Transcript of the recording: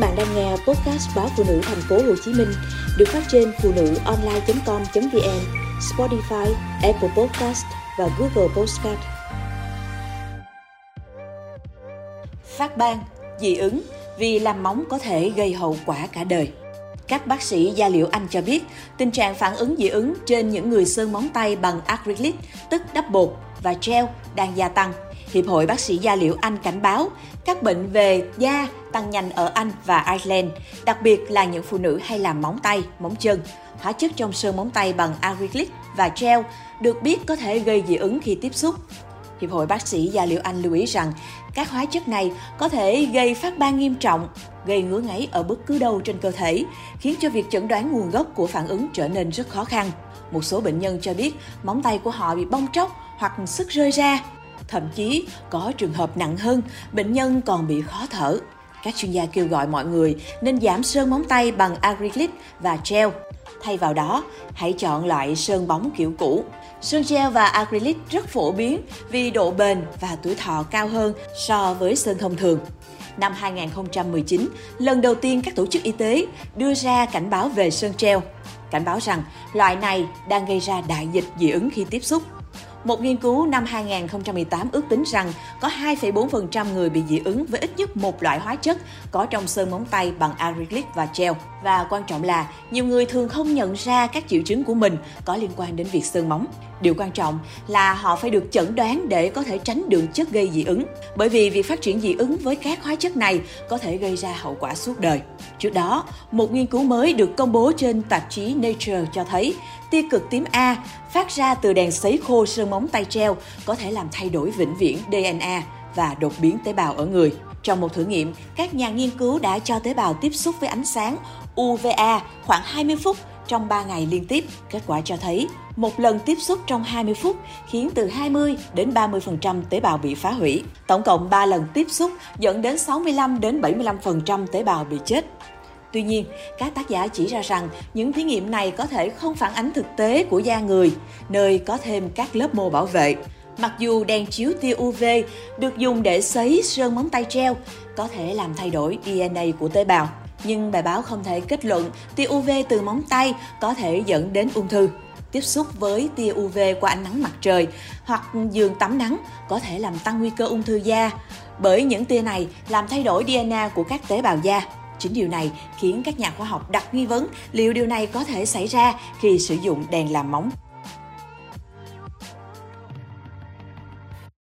bạn đang nghe podcast báo phụ nữ thành phố Hồ Chí Minh được phát trên phụ nữ online.com.vn, Spotify, Apple Podcast và Google Podcast. Phát ban, dị ứng vì làm móng có thể gây hậu quả cả đời. Các bác sĩ da liễu Anh cho biết, tình trạng phản ứng dị ứng trên những người sơn móng tay bằng acrylic, tức đắp bột và gel đang gia tăng. Hiệp hội bác sĩ da liễu Anh cảnh báo các bệnh về da tăng nhanh ở Anh và Ireland, đặc biệt là những phụ nữ hay làm móng tay, móng chân. Hóa chất trong sơn móng tay bằng acrylic và gel được biết có thể gây dị ứng khi tiếp xúc. Hiệp hội bác sĩ da liễu Anh lưu ý rằng các hóa chất này có thể gây phát ban nghiêm trọng, gây ngứa ngáy ở bất cứ đâu trên cơ thể, khiến cho việc chẩn đoán nguồn gốc của phản ứng trở nên rất khó khăn. Một số bệnh nhân cho biết móng tay của họ bị bong tróc hoặc sức rơi ra. Thậm chí có trường hợp nặng hơn, bệnh nhân còn bị khó thở. Các chuyên gia kêu gọi mọi người nên giảm sơn móng tay bằng acrylic và gel. Thay vào đó, hãy chọn loại sơn bóng kiểu cũ. Sơn gel và acrylic rất phổ biến vì độ bền và tuổi thọ cao hơn so với sơn thông thường. Năm 2019, lần đầu tiên các tổ chức y tế đưa ra cảnh báo về sơn treo cảnh báo rằng loại này đang gây ra đại dịch dị ứng khi tiếp xúc. Một nghiên cứu năm 2018 ước tính rằng có 2,4% người bị dị ứng với ít nhất một loại hóa chất có trong sơn móng tay bằng acrylic và gel. Và quan trọng là nhiều người thường không nhận ra các triệu chứng của mình có liên quan đến việc sơn móng. Điều quan trọng là họ phải được chẩn đoán để có thể tránh được chất gây dị ứng, bởi vì việc phát triển dị ứng với các hóa chất này có thể gây ra hậu quả suốt đời. Trước đó, một nghiên cứu mới được công bố trên tạp chí Nature cho thấy tia cực tím A phát ra từ đèn sấy khô sơn móng tay treo có thể làm thay đổi vĩnh viễn DNA và đột biến tế bào ở người. Trong một thử nghiệm, các nhà nghiên cứu đã cho tế bào tiếp xúc với ánh sáng UVA khoảng 20 phút trong 3 ngày liên tiếp. Kết quả cho thấy, một lần tiếp xúc trong 20 phút khiến từ 20 đến 30% tế bào bị phá hủy. Tổng cộng 3 lần tiếp xúc dẫn đến 65 đến 75% tế bào bị chết. Tuy nhiên, các tác giả chỉ ra rằng những thí nghiệm này có thể không phản ánh thực tế của da người, nơi có thêm các lớp mô bảo vệ. Mặc dù đèn chiếu tia UV được dùng để sấy sơn móng tay treo, có thể làm thay đổi DNA của tế bào, nhưng bài báo không thể kết luận tia UV từ móng tay có thể dẫn đến ung thư. Tiếp xúc với tia UV qua ánh nắng mặt trời hoặc giường tắm nắng có thể làm tăng nguy cơ ung thư da, bởi những tia này làm thay đổi DNA của các tế bào da. Chính điều này khiến các nhà khoa học đặt nghi vấn liệu điều này có thể xảy ra khi sử dụng đèn làm móng.